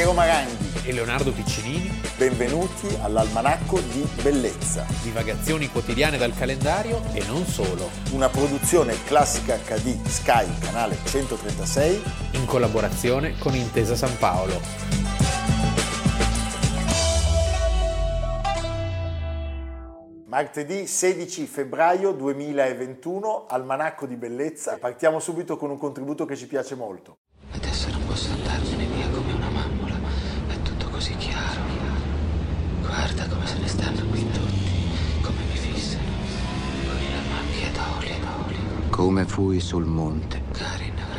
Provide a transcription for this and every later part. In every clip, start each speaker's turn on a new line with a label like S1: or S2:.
S1: Piero Maranghi
S2: e Leonardo Piccinini.
S1: Benvenuti all'Almanacco di Bellezza.
S2: Divagazioni quotidiane dal calendario e non solo.
S1: Una produzione classica HD Sky, canale 136.
S2: In collaborazione con Intesa San Paolo.
S1: Martedì 16 febbraio 2021, Almanacco di Bellezza. Partiamo subito con un contributo che ci piace molto.
S3: Come
S4: fui sul monte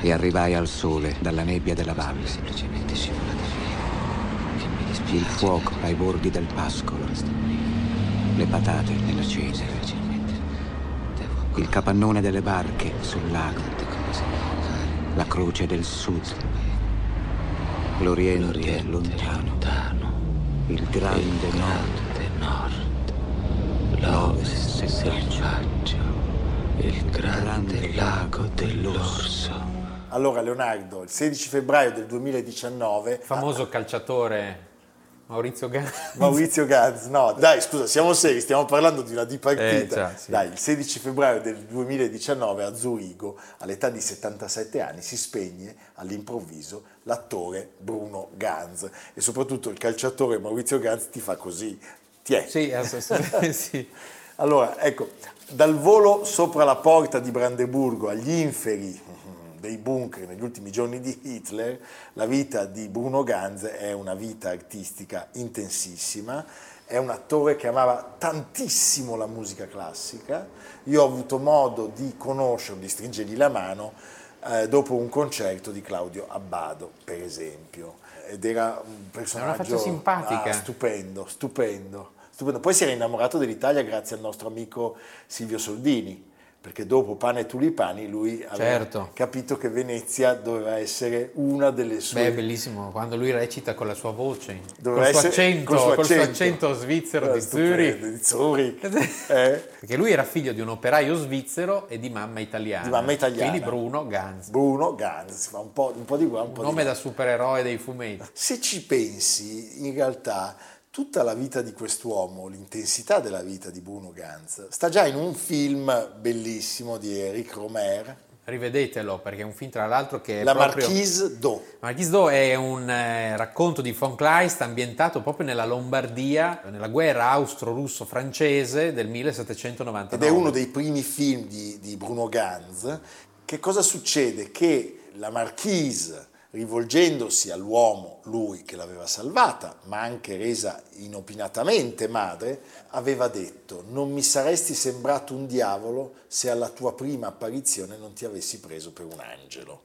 S4: e arrivai al sole dalla nebbia della valle. Il fuoco ai bordi del pascolo, le patate nella
S3: devo
S4: il capannone delle barche sul lago, la croce del sud, l'oriente è lontano, il grande nord, l'ovest.
S3: selvaggio, il grande
S4: grande
S3: lago dell'orso.
S1: Allora Leonardo, il 16 febbraio del 2019,
S2: Famoso calciatore Maurizio Gans.
S1: Maurizio Gans, no, dai scusa, siamo seri, stiamo parlando di una di partita.
S2: Eh, già, sì.
S1: Dai, il 16 febbraio del 2019 a Zurigo, all'età di 77 anni, si spegne all'improvviso l'attore Bruno Gans e soprattutto il calciatore Maurizio Gans ti fa così, ti è.
S2: Sì, assolutamente sì.
S1: Allora, ecco, dal volo sopra la porta di Brandeburgo agli inferi dei bunker negli ultimi giorni di Hitler, la vita di Bruno Ganz è una vita artistica intensissima, è un attore che amava tantissimo la musica classica, io ho avuto modo di conoscerlo, di stringergli la mano eh, dopo un concerto di Claudio Abbado, per esempio, ed era un personaggio
S2: faccia simpatica.
S1: Ah, stupendo, stupendo, stupendo. Poi si era innamorato dell'Italia grazie al nostro amico Silvio Soldini, perché dopo Pane e Tulipani lui aveva
S2: Certo.
S1: capito che Venezia doveva essere una delle sue...
S2: Beh, è bellissimo quando lui recita con la sua voce,
S1: doveva
S2: col suo,
S1: essere-
S2: accento,
S1: col suo
S2: col suo
S1: accento.
S2: accento svizzero
S1: Eh,
S2: di Zurich.
S1: di Zurich. Eh,
S2: Perché lui era figlio di un operaio svizzero e di mamma italiana.
S1: Di mamma italiana.
S2: Quindi Bruno Ganz.
S1: Bruno Ganz, fa un po', un po' di qua, un po'
S2: Un
S1: di
S2: nome da supereroe dei fumetti.
S1: Se ci pensi, in realtà tutta la vita di quest'uomo, l'intensità della vita di Bruno Ganz, sta già in un film bellissimo di Eric Romer,
S2: Rivedetelo perché è un film tra l'altro che è
S1: La
S2: proprio...
S1: Marquise d'O.
S2: Marquise d'O è un eh, racconto di von Kleist ambientato proprio nella Lombardia, nella guerra austro-russo-francese del 1799.
S1: Ed è uno dei primi film di, di Bruno Ganz. Che cosa succede? Che la Marquise, rivolgendosi all'uomo, lui che l'aveva salvata, ma anche resa inopinatamente madre, aveva detto non mi saresti sembrato un diavolo se alla tua prima apparizione non ti avessi preso per un angelo.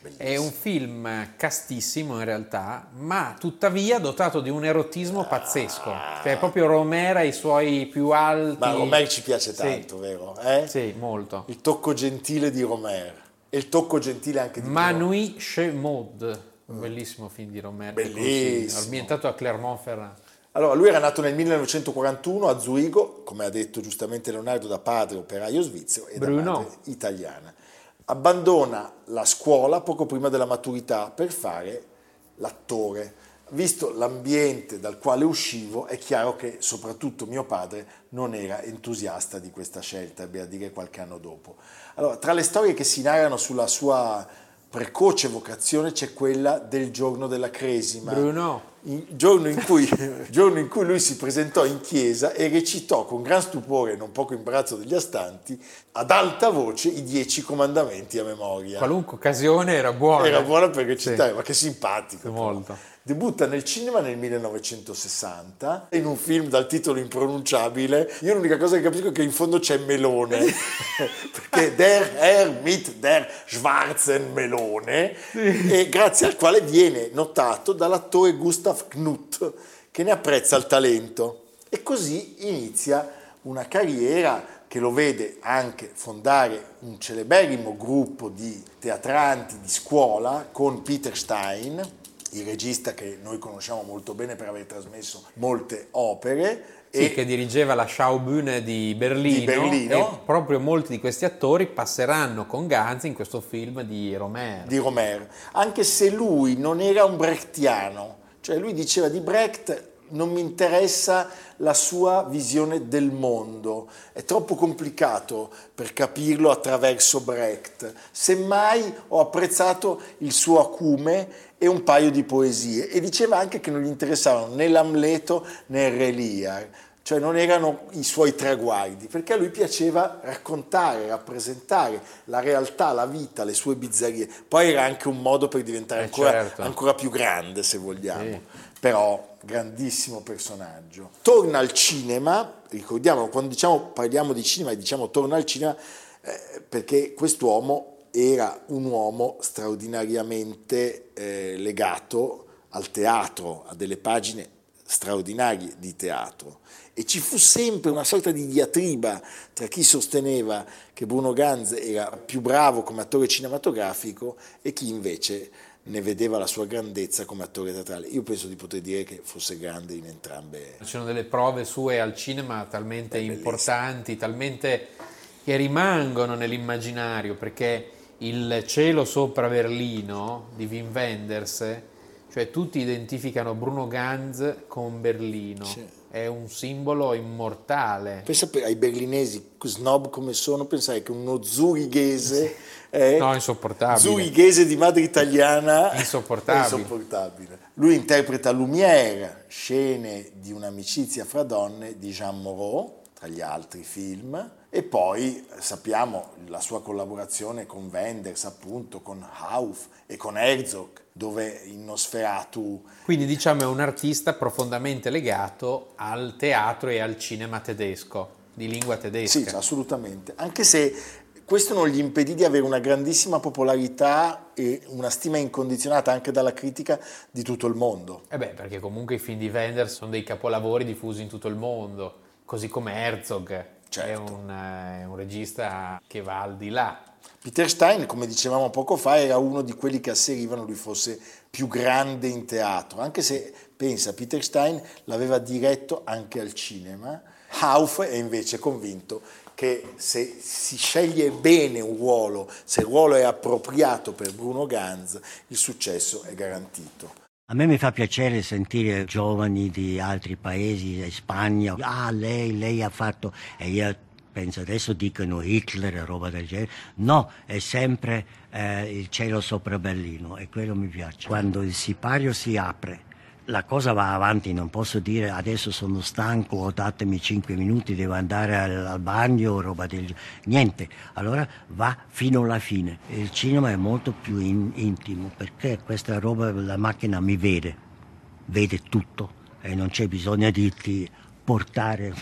S1: Bellissimo.
S2: È un film castissimo in realtà, ma tuttavia dotato di un erotismo pazzesco. Cioè proprio Romera ai suoi più alti...
S1: Ma Romer ci piace
S2: Sì.
S1: tanto, vero? Eh?
S2: Sì, molto.
S1: Il tocco gentile di Romer. E il tocco gentile anche di
S2: Manui Chez Maud, un bellissimo film di Romer.
S1: Bellissimo.
S2: Ambientato a Clermont-Ferrand.
S1: Allora, lui era nato nel 1941 a Zurigo, come ha detto giustamente Leonardo, da padre operaio svizzero e
S2: Bruno.
S1: da madre italiana. Abbandona la scuola poco prima della maturità per fare l'attore. Visto l'ambiente dal quale uscivo, è chiaro che soprattutto mio padre non era entusiasta di questa scelta, ebbe a dire qualche anno dopo. Allora, tra le storie che si narrano sulla sua precoce vocazione c'è quella del giorno della cresima.
S2: Bruno.
S1: Giorno in, cui, giorno in cui lui si presentò in chiesa e recitò con gran stupore e non poco imbarazzo degli astanti ad alta voce i dieci comandamenti a memoria.
S2: Qualunque occasione era buona.
S1: Era buona per recitare, ma che simpatico. però.
S2: Molto.
S1: Debutta nel cinema nel 1960 in un film dal titolo impronunciabile. Io l'unica cosa che capisco è che in fondo c'è Melone, perché Der Herr mit der schwarzen Melone, e grazie al quale viene notato dall'attore Gustav Knuth, che ne apprezza il talento. E così inizia una carriera che lo vede anche fondare un celeberrimo gruppo di teatranti di scuola con Peter Stein, il regista che noi conosciamo molto bene per aver trasmesso molte opere.
S2: Sì, che dirigeva la Schaubühne di Berlino,
S1: Di Berlino.
S2: e proprio molti di questi attori passeranno con Ganz in questo film di Romer.
S1: di Romer, anche se lui non era un brechtiano, Cioè lui diceva di Brecht non mi interessa la sua visione del mondo, è troppo complicato per capirlo attraverso Brecht. Semmai ho apprezzato il suo acume e un paio di poesie. E diceva anche che non gli interessavano né l'Amleto né il Re Lear, cioè non erano i suoi traguardi, perché a lui piaceva raccontare, rappresentare la realtà, la vita, le sue bizzarrie. Poi era anche un modo per diventare
S2: Eh,
S1: ancora,
S2: certo.
S1: ancora più grande, se vogliamo.
S2: Sì.
S1: Però grandissimo personaggio. Torna al cinema, ricordiamo, quando diciamo, parliamo di cinema e diciamo torna al cinema, eh, perché quest'uomo era un uomo straordinariamente eh, legato al teatro, a delle pagine straordinarie di teatro e ci fu sempre una sorta di diatriba tra chi sosteneva che Bruno Ganz era più bravo come attore cinematografico e chi invece ne vedeva la sua grandezza come attore teatrale. Io penso di poter dire che fosse grande in entrambe.
S2: Ci sono delle prove sue al cinema talmente importanti, talmente che rimangono nell'immaginario, perché il cielo sopra Berlino di Wim Wenders, cioè tutti identificano Bruno Ganz con Berlino,
S1: Sì.
S2: è un simbolo immortale.
S1: Pensa ai berlinesi, snob come sono, pensare che uno zurighese è
S2: No, insopportabile.
S1: zurighese di madre italiana
S2: Insopportabile.
S1: insopportabile. Lui interpreta Lumière, scene di un'amicizia fra donne di Jean Moreau, tra gli altri film, e poi eh, sappiamo la sua collaborazione con Wenders, appunto, con Hauf e con Herzog, dove in Nosferatu
S2: Quindi diciamo è un artista profondamente legato al teatro e al cinema tedesco, di lingua tedesca.
S1: Sì, assolutamente. Anche se questo non gli impedì di avere una grandissima popolarità e una stima incondizionata anche dalla critica di tutto il mondo.
S2: Eh beh, perché comunque i film di Wenders sono dei capolavori diffusi in tutto il mondo, così come Herzog, è,
S1: Certo.
S2: un, eh, un regista che va al di là.
S1: Peter Stein, come dicevamo poco fa, era uno di quelli che asserivano lui fosse più grande in teatro, anche se pensa, Peter Stein l'aveva diretto anche al cinema. Hauf è invece convinto che se si sceglie bene un ruolo, se il ruolo è appropriato per Bruno Ganz, il successo è garantito.
S5: A me mi fa piacere sentire giovani di altri paesi, Spagna, ah lei, lei ha fatto, e io penso adesso dicono Hitler e roba del genere, no, è sempre eh, il cielo sopra Berlino e quello mi piace. Quando il sipario si apre, la cosa va avanti, non posso dire adesso sono stanco o datemi 5 minuti, devo andare al, al bagno roba del niente, allora va fino alla fine. Il cinema è molto più in- intimo perché questa roba, la macchina mi vede, vede tutto e non c'è bisogno di ti portare,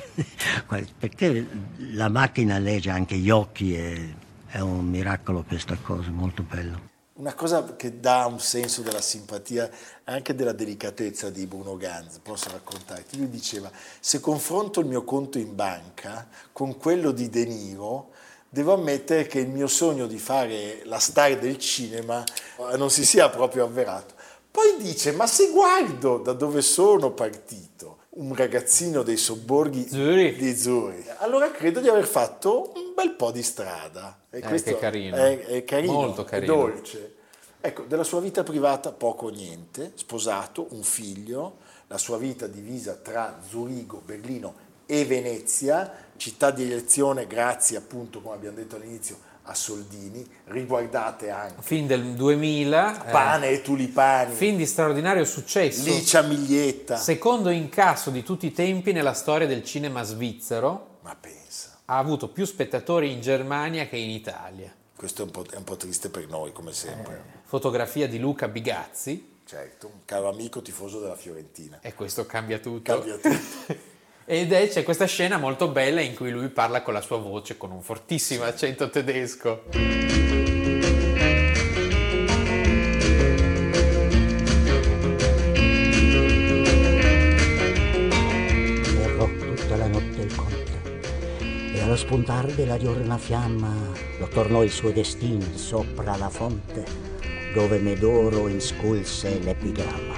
S5: perché la macchina legge anche gli occhi e è un miracolo questa cosa, molto bello.
S1: Una cosa che dà un senso della simpatia e anche della delicatezza di Bruno Ganz, posso raccontarti. Lui diceva, se confronto il mio conto in banca con quello di De Niro, devo ammettere che il mio sogno di fare la star del cinema eh, non si sia proprio avverato. Poi dice, ma se guardo da dove sono partito, un ragazzino dei sobborghi
S2: Zurich.
S1: di Zurich, allora credo di aver fatto un bel po' di strada. E
S2: Eh,
S1: questo
S2: che carino.
S1: È, è carino,
S2: Molto
S1: è
S2: carino.
S1: dolce. Ecco, della sua vita privata poco o niente, sposato, un figlio, la sua vita divisa tra Zurigo, Berlino e Venezia, città di elezione grazie appunto, come abbiamo detto all'inizio, a Soldini, riguardate anche
S2: Film del 2000, eh,
S1: Pane e Tulipani,
S2: film di straordinario successo,
S1: Licia Miglietta,
S2: secondo incasso di tutti i tempi nella storia del cinema svizzero,
S1: ma pensa,
S2: ha avuto più spettatori in Germania che in Italia.
S1: questo è un po', è un po' triste per noi come sempre,
S2: Fotografia di Luca Bigazzi,
S1: certo, un caro amico tifoso della Fiorentina.
S2: e questo cambia tutto.
S1: Cambia tutto.
S2: Ed è, c'è questa scena molto bella in cui lui parla con la sua voce con un fortissimo accento tedesco.
S5: Spuntar della diurna fiamma lo tornò il suo destino sopra la fonte, dove Medoro insculse l'epigramma.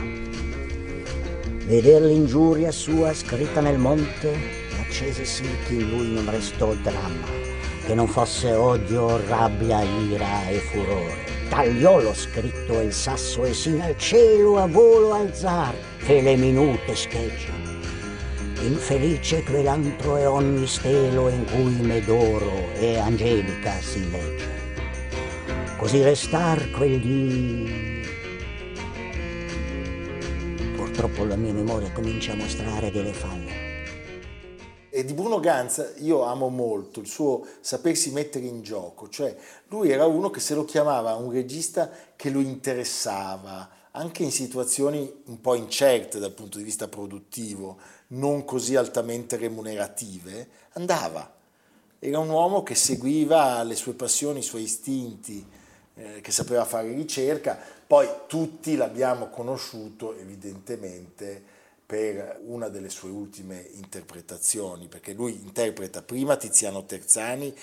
S5: Veder l'ingiuria sua scritta nel monte accese sì che in lui non restò dramma, che non fosse odio, rabbia, ira e furore. tagliò lo scritto e il sasso e sin al cielo a volo alzar che le minute scheggiano. Infelice quell'antro e ogni stelo in cui Medoro e Angelica si legge. Così restar quegli... Purtroppo la mia memoria comincia a mostrare delle falle.
S1: E di Bruno Ganz io amo molto il suo sapersi mettere in gioco, cioè lui era uno che se lo chiamava un regista che lo interessava, anche in situazioni un po' incerte dal punto di vista produttivo, non così altamente remunerative, andava. Era un uomo che seguiva le sue passioni, i suoi istinti, eh, che sapeva fare ricerca, poi tutti l'abbiamo conosciuto evidentemente per una delle sue ultime interpretazioni, perché lui interpreta prima Tiziano Terzani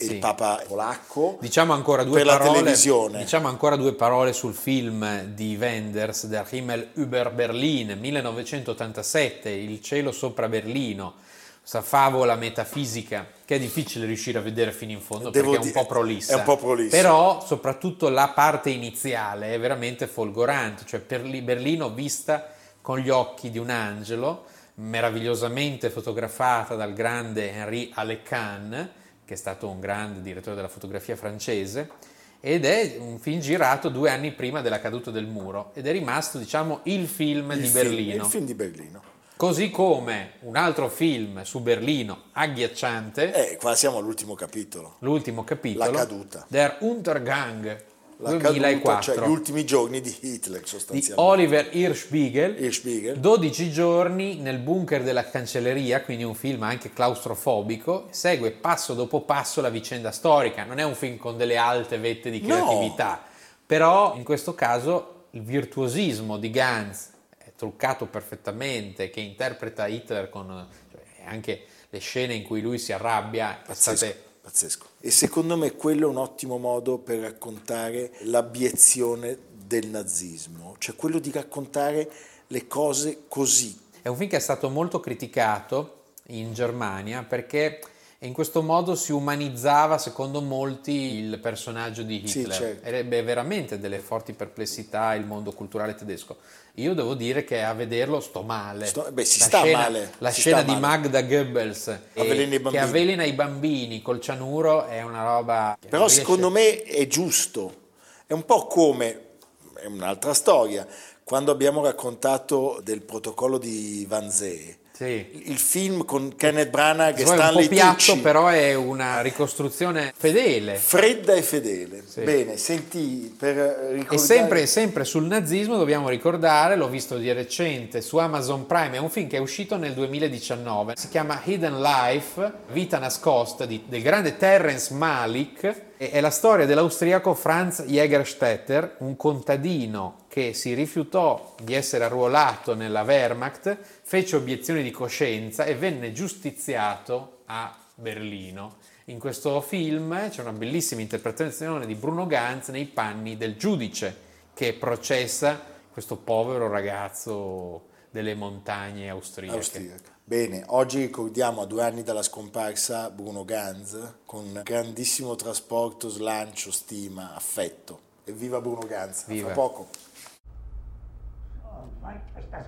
S2: Sì.
S1: il Papa polacco
S2: Diciamo ancora, due
S1: per la
S2: parole,
S1: televisione.
S2: diciamo ancora due parole sul film di Wenders, Der Himmel über Berlin, 1987, Il cielo sopra Berlino, questa favola metafisica che è difficile riuscire a vedere fino in fondo
S1: Devo
S2: perché è un
S1: dire-
S2: po' prolissa.
S1: è un po' prolissa.
S2: Però soprattutto la parte iniziale è veramente folgorante, cioè Berlino vista con gli occhi di un angelo, meravigliosamente fotografata dal grande Henri Alecan, che è stato un grande direttore della fotografia francese, ed è un film girato due anni prima della caduta del muro ed è rimasto, diciamo, il film
S1: il
S2: di
S1: film-
S2: Berlino.
S1: il film di Berlino.
S2: Così come un altro film su Berlino, agghiacciante,
S1: Eh, qua siamo all'ultimo capitolo.
S2: l'ultimo capitolo,
S1: La caduta.
S2: Der Untergang,
S1: La
S2: 2004,
S1: caduta, cioè gli ultimi giorni di Hitler
S2: di
S1: sostanzialmente.
S2: Oliver Hirschbiegel,
S1: Hirschbiegel.
S2: 12 giorni nel bunker della cancelleria, quindi un film anche claustrofobico, segue passo dopo passo la vicenda storica, non è un film con delle alte vette di
S1: No.
S2: creatività, però in questo caso il virtuosismo di Ganz è truccato perfettamente, che interpreta Hitler con cioè, anche le scene in cui lui si arrabbia,
S1: Pazzesco,
S2: state
S1: pazzesco. E secondo me quello è un ottimo modo per raccontare l'abiezione del nazismo, cioè quello di raccontare le cose così.
S2: È un film che è stato molto criticato in Germania perché in questo modo si umanizzava, secondo molti, il personaggio di
S1: Sì,
S2: Hitler.
S1: certo.
S2: Ebbe veramente delle forti perplessità il mondo culturale tedesco. Io devo dire che a vederlo sto male.
S1: Sto- beh, si
S2: la
S1: sta
S2: scena,
S1: male,
S2: La
S1: si
S2: scena di
S1: male.
S2: Magda Goebbels eh,
S1: Avvelena i
S2: che avvelena i bambini col cianuro è una roba...
S1: Però secondo me è giusto, è un po' come, è un'altra storia, quando abbiamo raccontato del protocollo di Van Zee,
S2: Sì.
S1: il film con Kenneth Branagh e
S2: Se vuoi un po'
S1: Stanley
S2: piatto,
S1: Tucci.
S2: però è una ricostruzione fedele.
S1: Fredda e fedele.
S2: Sì.
S1: Bene, senti, per ricordare...
S2: E sempre, sempre sul nazismo dobbiamo ricordare, l'ho visto di recente su Amazon Prime, è un film che è uscito nel 2019, si chiama Hidden Life, Vita nascosta, di- del grande Terence Malik, è la storia dell'austriaco Franz Jägerstätter, un contadino che si rifiutò di essere arruolato nella Wehrmacht, fece obiezione di coscienza e venne giustiziato a Berlino. In questo film c'è una bellissima interpretazione di Bruno Ganz nei panni del giudice che processa questo povero ragazzo delle montagne austriache.
S1: austriaca. Bene, oggi ricordiamo a due anni dalla scomparsa Bruno Ganz con grandissimo trasporto, slancio, stima, affetto. Evviva Bruno Ganz, a
S2: Viva.
S1: fra poco.
S6: Das.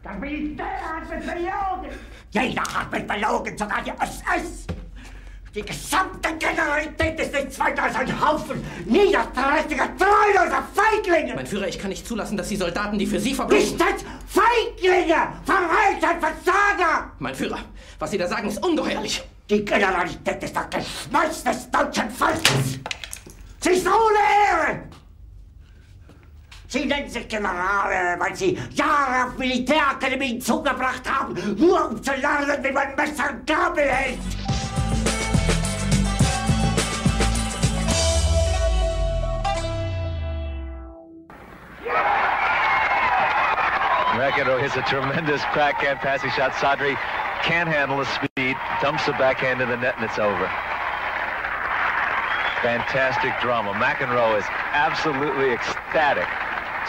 S6: Das Militär hat mich belogen. Jeder hat mich belogen, sogar die SS. Die gesamte Generalität ist nichts weiter als ein Haufen niederträchtiger, treuloser Feiglinge.
S7: Mein Führer, ich kann nicht zulassen, dass die Soldaten, die für Sie
S6: Nicht
S7: verbringen...
S6: als Feiglinge, Verreiter, Versager.
S7: Mein Führer, was Sie da sagen, ist ungeheuerlich.
S6: Die Generalität ist das Geschmeiß des deutschen Volkes. Sie ist ohne Ehre. Sie nennen sich Generale, weil sie Jahre auf Militärakademien zugebracht haben, nur um zu lernen, wie man Messer und Gabel hält.
S8: Hits a tremendous backhand passing shot. Sadri can't handle the speed, dumps the backhand in the net, and it's over. Fantastic drama. McEnroe is absolutely ecstatic.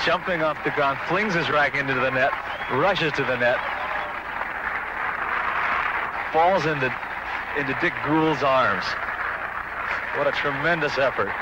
S8: Jumping off the ground, flings his rack into the net, rushes to the net, falls into, into Dick Gould's arms. What a tremendous effort.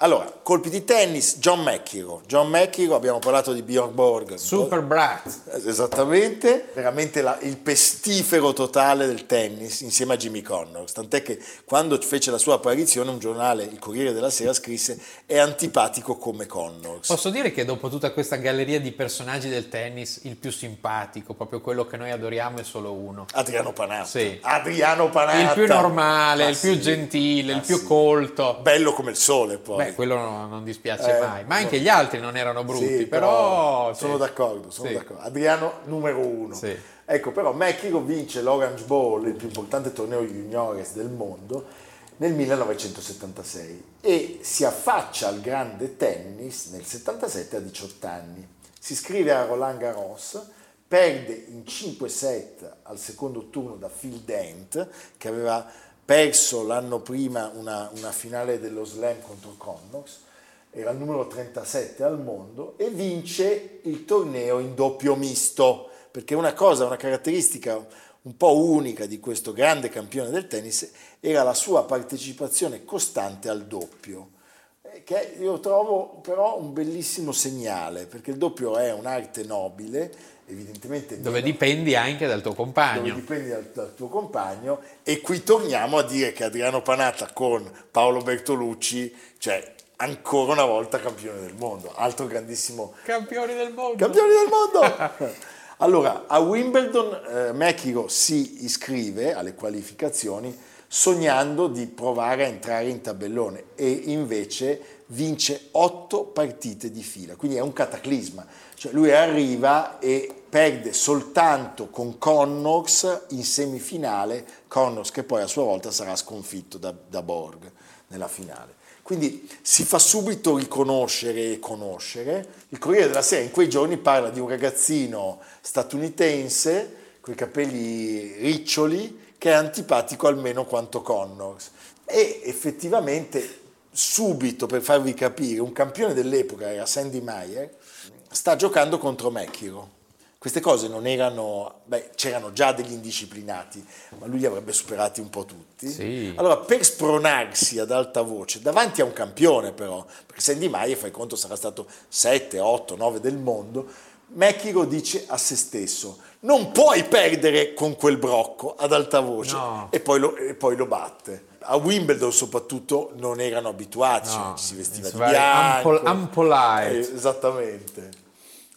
S1: Allora, colpi di tennis, John McEnroe. John McEnroe, abbiamo parlato di Bjorn Borg.
S2: Super Brat.
S1: Esattamente, veramente la- il pestifero totale del tennis insieme a Jimmy Connors. Tant'è che quando fece la sua apparizione un giornale, il Corriere della Sera, scrisse è antipatico come Connors.
S2: Posso dire che dopo tutta questa galleria di personaggi del tennis, il più simpatico, proprio quello che noi adoriamo, è solo uno.
S1: Adriano Panatta.
S2: Sì.
S1: Adriano Panatta.
S2: Il più normale,
S1: Ma
S2: il più
S1: sì,
S2: gentile,
S1: ma
S2: il più
S1: sì.
S2: colto.
S1: Bello come il sole poi.
S2: Beh, quello no- non dispiace
S1: Eh,
S2: mai. Ma anche gli altri non erano brutti,
S1: Sì,
S2: però...
S1: sono
S2: sì.
S1: d'accordo, sono
S2: Sì.
S1: d'accordo. Adriano numero uno. Ecco, però McEnroe vince l'Orange Bowl, il più importante torneo juniores del mondo, nel 1976 e si affaccia al grande tennis nel 77 a 18 anni. Si iscrive a Roland Garros, perde in 5 set al secondo turno da Phil Dent, che aveva perso l'anno prima una, una finale dello slam contro Connors, era il numero 37 al mondo e vince il torneo in doppio misto, perché una cosa, una caratteristica un po' unica di questo grande campione del tennis era la sua partecipazione costante al doppio, eh, che io trovo però un bellissimo segnale, perché il doppio è un'arte nobile, evidentemente
S2: Dove
S1: meno-
S2: dipendi anche dal tuo compagno.
S1: dove dipendi dal, dal tuo compagno e qui torniamo a dire che Adriano Panatta con Paolo Bertolucci, cioè ancora una volta campione del mondo, altro grandissimo
S2: Campioni del mondo.
S1: campione del mondo. allora, a Wimbledon eh, McEnroe si iscrive alle qualificazioni sognando di provare a entrare in tabellone e invece vince otto partite di fila, quindi è un cataclisma. Cioè lui arriva e perde soltanto con Connors in semifinale, Connors che poi a sua volta sarà sconfitto da, da Borg nella finale. Quindi si fa subito riconoscere e conoscere. Il Corriere della Sera in quei giorni parla di un ragazzino statunitense con i capelli riccioli che è antipatico almeno quanto Connors. E effettivamente subito, per farvi capire, un campione dell'epoca era Sandy Meyer, sta giocando contro McEnroe. Queste cose non erano, beh, c'erano già degli indisciplinati, ma lui li avrebbe superati un po' tutti.
S2: Sì.
S1: Allora, per spronarsi ad alta voce, davanti a un campione però, perché Sandy Meyer, fai conto, sarà stato 7, 8, 9 del mondo, McEnroe dice a se stesso, non puoi perdere con quel brocco ad alta voce,
S2: No.
S1: e, poi lo, e poi lo batte. A Wimbledon soprattutto non erano abituati,
S2: No,
S1: cioè, ci si vestiva di bianco.
S2: unpol- unpolite.
S1: Eh, esattamente.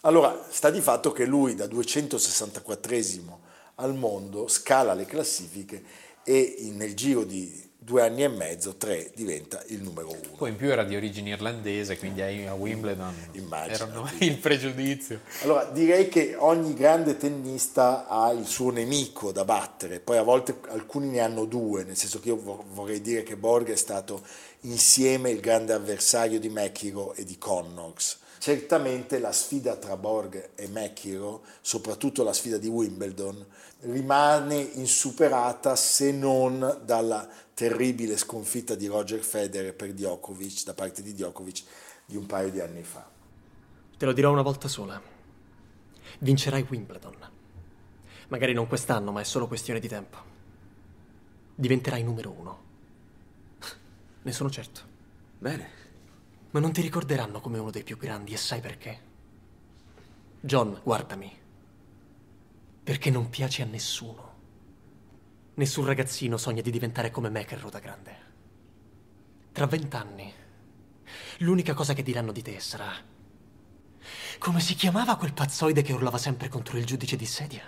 S1: Allora, sta di fatto che lui da 264esimo al mondo scala le classifiche e nel giro di due anni e mezzo, tre, diventa il numero uno.
S2: Poi in più era di origine irlandese, quindi a Wimbledon
S1: Immagino,
S2: il pregiudizio.
S1: Allora, direi che ogni grande tennista ha il suo nemico da battere, poi a volte alcuni ne hanno due, nel senso che io vo- vorrei dire che Borg è stato insieme il grande avversario di McEnroe e di Connors. Certamente la sfida tra Borg e McEnroe, soprattutto la sfida di Wimbledon, rimane insuperata se non dalla terribile sconfitta di Roger Federer per Djokovic, da parte di Djokovic, di un paio di anni fa.
S9: Te lo dirò una volta sola. Vincerai Wimbledon. Magari non quest'anno, ma è solo questione di tempo. Diventerai numero uno. Ne sono certo.
S4: Bene.
S9: Ma non ti ricorderanno come uno dei più grandi e sai perché? John, guardami. Perché non piaci a nessuno. Nessun ragazzino sogna di diventare come McEnroe da grande. Tra vent'anni, l'unica cosa che diranno di te sarà... Come si chiamava quel pazzoide che urlava sempre contro il giudice di sedia?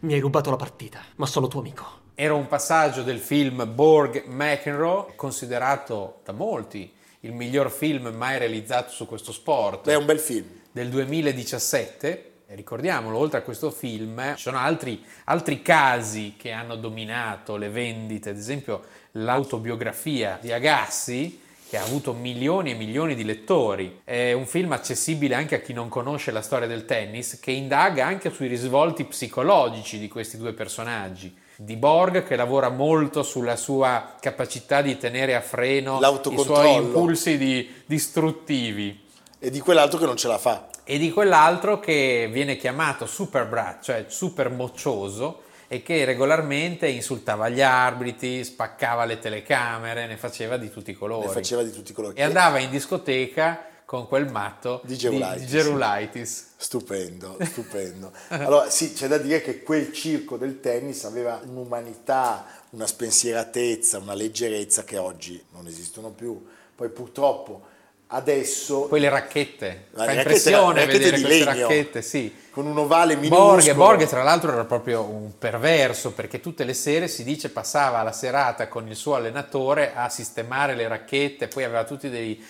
S9: Mi hai rubato la partita, ma sono tuo amico.
S2: Era un passaggio del film Borg McEnroe, considerato da molti il miglior film mai realizzato su questo sport.
S1: È un bel film.
S2: del 2017. E ricordiamolo, oltre a questo film, ci sono altri, altri casi che hanno dominato le vendite, ad esempio l'autobiografia di Agassi, che ha avuto milioni e milioni di lettori. È un film accessibile anche a chi non conosce la storia del tennis, che indaga anche sui risvolti psicologici di questi due personaggi. Di Borg, che lavora molto sulla sua capacità di tenere a freno i suoi impulsi di- distruttivi
S1: E di quell'altro che non ce la fa.
S2: e di quell'altro che viene chiamato super brat, cioè super moccioso, e che regolarmente insultava gli arbitri, spaccava le telecamere, ne faceva di tutti i colori.
S1: Ne faceva di tutti i colori.
S2: E andava in discoteca con quel matto
S1: Di
S2: di
S1: Gerulaitis.
S2: di Gerulaitis.
S1: Stupendo, stupendo. Allora sì, c'è da dire che quel circo del tennis aveva un'umanità, una spensieratezza, una leggerezza che oggi non esistono più. Poi purtroppo adesso
S2: Poi le racchette,
S1: La
S2: fa impressione
S1: racchette
S2: vedere queste
S1: legno.
S2: racchette, sì.
S1: con un ovale minuscolo.
S2: Borghe, Borghe tra l'altro era proprio un perverso perché tutte le sere si dice passava la serata con il suo allenatore a sistemare le racchette, poi aveva tutti dei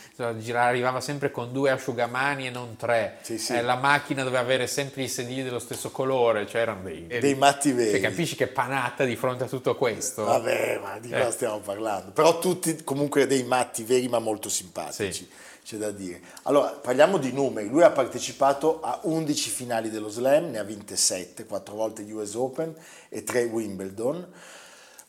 S2: arrivava sempre con due asciugamani e non tre.
S1: Sì, sì.
S2: Eh, la macchina doveva avere sempre i sedili dello stesso colore, cioè erano dei,
S1: Dei matti veri.
S2: Cioè, capisci che panata di fronte a tutto questo?
S1: Vabbè, ma di cosa
S2: Eh.
S1: stiamo parlando? Però tutti comunque dei matti veri ma molto simpatici,
S2: Sì.
S1: C'è da dire. Allora, parliamo di numeri. Lui ha partecipato a 11 finali dello Slam, ne ha vinte 7, 4 volte US Open e 3 Wimbledon.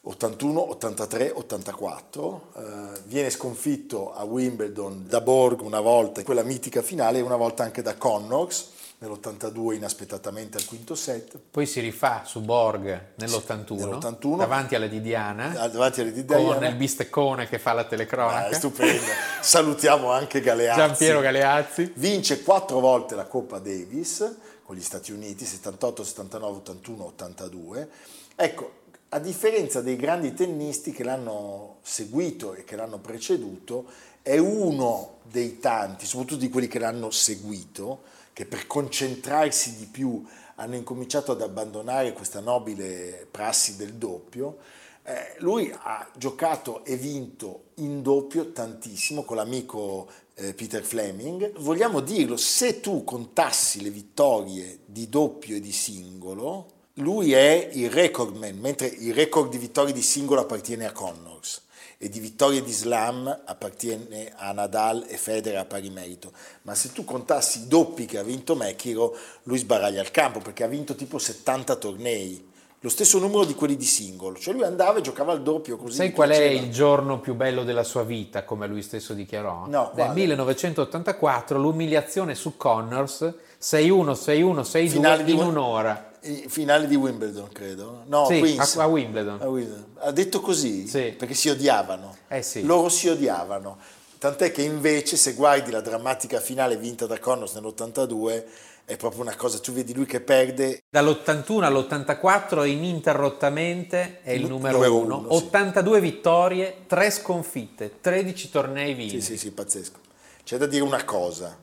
S1: 81, 83, 84, eh, viene sconfitto a Wimbledon da Borg una volta, quella mitica finale, e una volta anche da Connors nell'82 inaspettatamente al quinto set.
S2: Poi si rifà su Borg nell'81,
S1: nell'81.
S2: davanti alla di Diana,
S1: Ah, Davanti alle di
S2: con il bisteccone che fa la
S1: Ah,
S2: telecronaca.
S1: è stupendo. Salutiamo anche Galeazzi.
S2: Giampiero Galeazzi.
S1: Vince quattro volte la Coppa Davis con gli Stati Uniti, 78, 79, 81, 82. Ecco, a differenza dei grandi tennisti che l'hanno seguito e che l'hanno preceduto, è uno dei tanti, soprattutto di quelli che l'hanno seguito, che per concentrarsi di più hanno incominciato ad abbandonare questa nobile prassi del doppio. Eh, lui ha giocato e vinto in doppio tantissimo con l'amico eh, Peter Fleming. Vogliamo dirlo, se tu contassi le vittorie di doppio e di singolo, lui è il recordman, mentre il record di vittorie di singolo appartiene a Connors e di vittorie di slam appartiene a Nadal e Federer a pari merito. Ma se tu contassi i doppi che ha vinto McEnroe, lui sbaraglia il campo perché ha vinto tipo 70 tornei, lo stesso numero di quelli di singolo. Cioè lui andava e giocava al doppio così.
S2: Sai qual è
S1: piaceva.
S2: il giorno più bello della sua vita, come lui stesso dichiarò?
S1: No,
S2: Nel
S1: quale?
S2: 1984 l'umiliazione su Connors 6-1, 6-1, 6-2
S1: Finale di
S2: in un'ora.
S1: I finali di Wimbledon, credo. No,
S2: Sì,
S1: Queens.
S2: a- a Wimbledon.
S1: A Wimbledon. Ha detto così?
S2: Sì.
S1: Perché si odiavano.
S2: Eh sì.
S1: Loro si odiavano. Tant'è che invece se guardi la drammatica finale vinta da Connors nell'82 è proprio una cosa, tu vedi lui che perde
S2: Dall'81 all'84 ininterrottamente è il
S1: Nu-
S2: numero
S1: numero
S2: 1.
S1: uno, sì.
S2: 82 vittorie, 3 sconfitte, 13 tornei vinti.
S1: Sì, sì, sì, pazzesco. C'è da dire una cosa,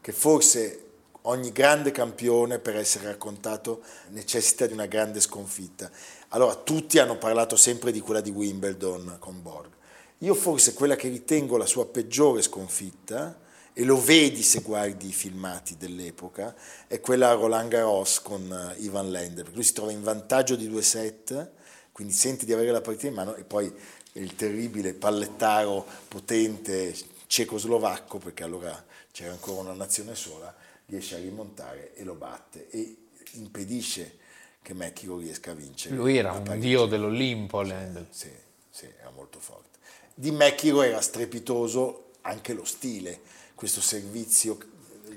S1: che forse ogni grande campione per essere raccontato necessita di una grande sconfitta. Allora, tutti hanno parlato sempre di quella di Wimbledon con Borg. Io forse quella che ritengo la sua peggiore sconfitta, e lo vedi se guardi i filmati dell'epoca, è quella a Roland Garros con eh, Ivan Lender, lui si trova in vantaggio di due set, quindi sente di avere la partita in mano e poi il terribile pallettaro potente cecoslovacco, perché allora c'era ancora una nazione sola, riesce a rimontare e lo batte e impedisce che McEnroe riesca a vincere.
S2: Lui era un dio dell'Olimpo. Lendl.
S1: Sì, sì, era molto forte. Di McEnroe era strepitoso anche lo stile, questo servizio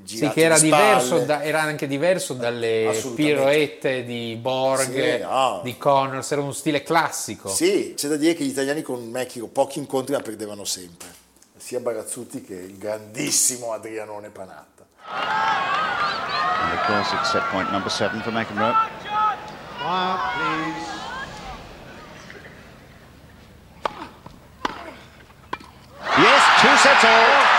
S2: Sì, che era, diverso da- era anche diverso dalle piroette di Borg,
S1: Sì, no.
S2: di Connors, era uno stile classico.
S1: Sì, c'è da dire che gli italiani con McEnroe pochi incontri ma perdevano sempre, sia Barazzutti che il grandissimo Adrianone Panatta.
S10: And of course, it's set point number seven for McEnroe. Yes, two sets all.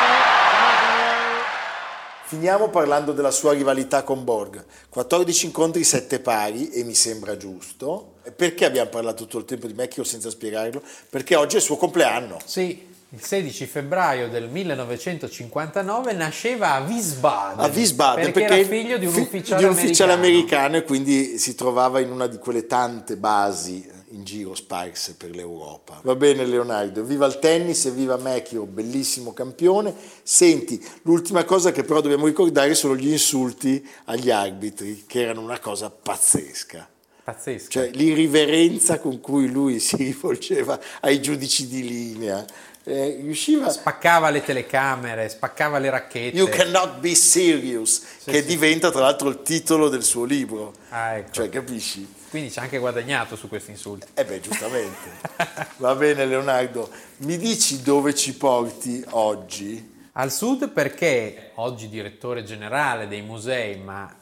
S1: Finiamo parlando della sua rivalità con Borg. 14 incontri, 7 pari e mi sembra giusto. Perché abbiamo parlato tutto il tempo di McEnroe senza spiegarlo? Perché oggi è il suo compleanno.
S2: Sì, il 16 febbraio del 1959 nasceva a Wiesbaden.
S1: a Wiesbaden
S2: perché,
S1: perché,
S2: era figlio di un
S1: fi-
S2: ufficiale,
S1: di un ufficiale
S2: americano.
S1: americano e quindi si trovava in una di quelle tante basi in giro sparse per l'Europa. Va bene Leonardo, viva il tennis e viva McEnroe, bellissimo campione. Senti, l'ultima cosa che però dobbiamo ricordare sono gli insulti agli arbitri, che erano una cosa pazzesca.
S2: Pazzesco.
S1: Cioè l'irriverenza con cui lui si rivolgeva ai giudici di linea. Eh, riusciva
S2: Spaccava le telecamere, spaccava le racchette.
S1: You cannot be serious, che diventa tra l'altro il titolo del suo libro.
S2: Ah, ecco.
S1: Cioè, capisci?
S2: Quindi ci ha anche guadagnato su questi insulti.
S1: Eh beh, giustamente. Va bene Leonardo, mi dici dove ci porti oggi?
S2: Al sud perché oggi direttore generale dei musei, ma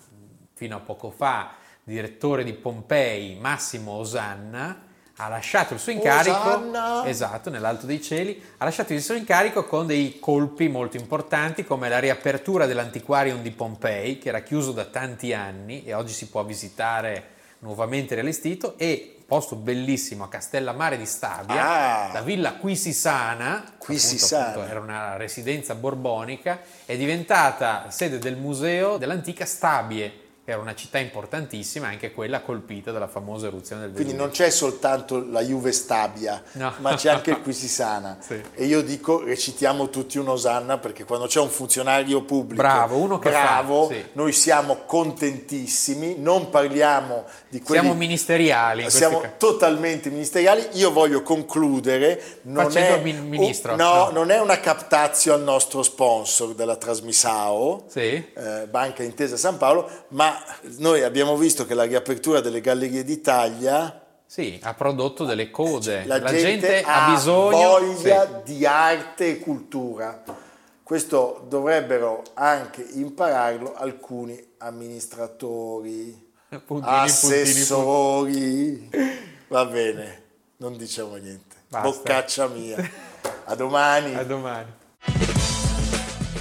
S2: fino a poco fa direttore di Pompei, Massimo Osanna, ha lasciato il suo incarico
S1: Osanna!
S2: esatto, nell'alto dei cieli, ha lasciato il suo incarico con dei colpi molto importanti come la riapertura dell'antiquarium di Pompei, che era chiuso da tanti anni e oggi si può visitare nuovamente riallestito e posto bellissimo a Castellammare di Stabia,
S1: Ah.
S2: la villa Quisisana,
S1: Quisisana.
S2: era una residenza borbonica, è diventata sede del museo dell'antica Stabie, che era una città importantissima, anche quella colpita dalla famosa eruzione del
S1: Quindi
S2: Vesuvio.
S1: non c'è soltanto la Juve Stabia,
S2: No.
S1: ma c'è anche il Quisisana.
S2: Sì.
S1: E io dico, recitiamo tutti un'osanna perché quando c'è un funzionario pubblico
S2: Bravo, uno che
S1: bravo,
S2: fa, sì.
S1: noi siamo contentissimi, non parliamo di quelli...
S2: Siamo ministeriali
S1: Siamo totalmente ministeriali. Io voglio concludere. Non
S2: Facendo
S1: è,
S2: min- ministro.
S1: un- no,
S2: No.
S1: non è una captazio al nostro sponsor della Trasmisao,
S2: Sì.
S1: eh, Banca Intesa San Paolo, ma noi abbiamo visto che la riapertura delle Gallerie d'Italia
S2: Sì, ha prodotto delle code.
S1: la,
S2: La,
S1: gente,
S2: ha bisogno
S1: voglia di arte e cultura. Questo dovrebbero anche impararlo alcuni amministratori,
S2: sì. Puntini, puntini,
S1: assessori. Va bene, non diciamo niente.
S2: Basta.
S1: Boccaccia mia. A domani.
S2: puntini. A domani.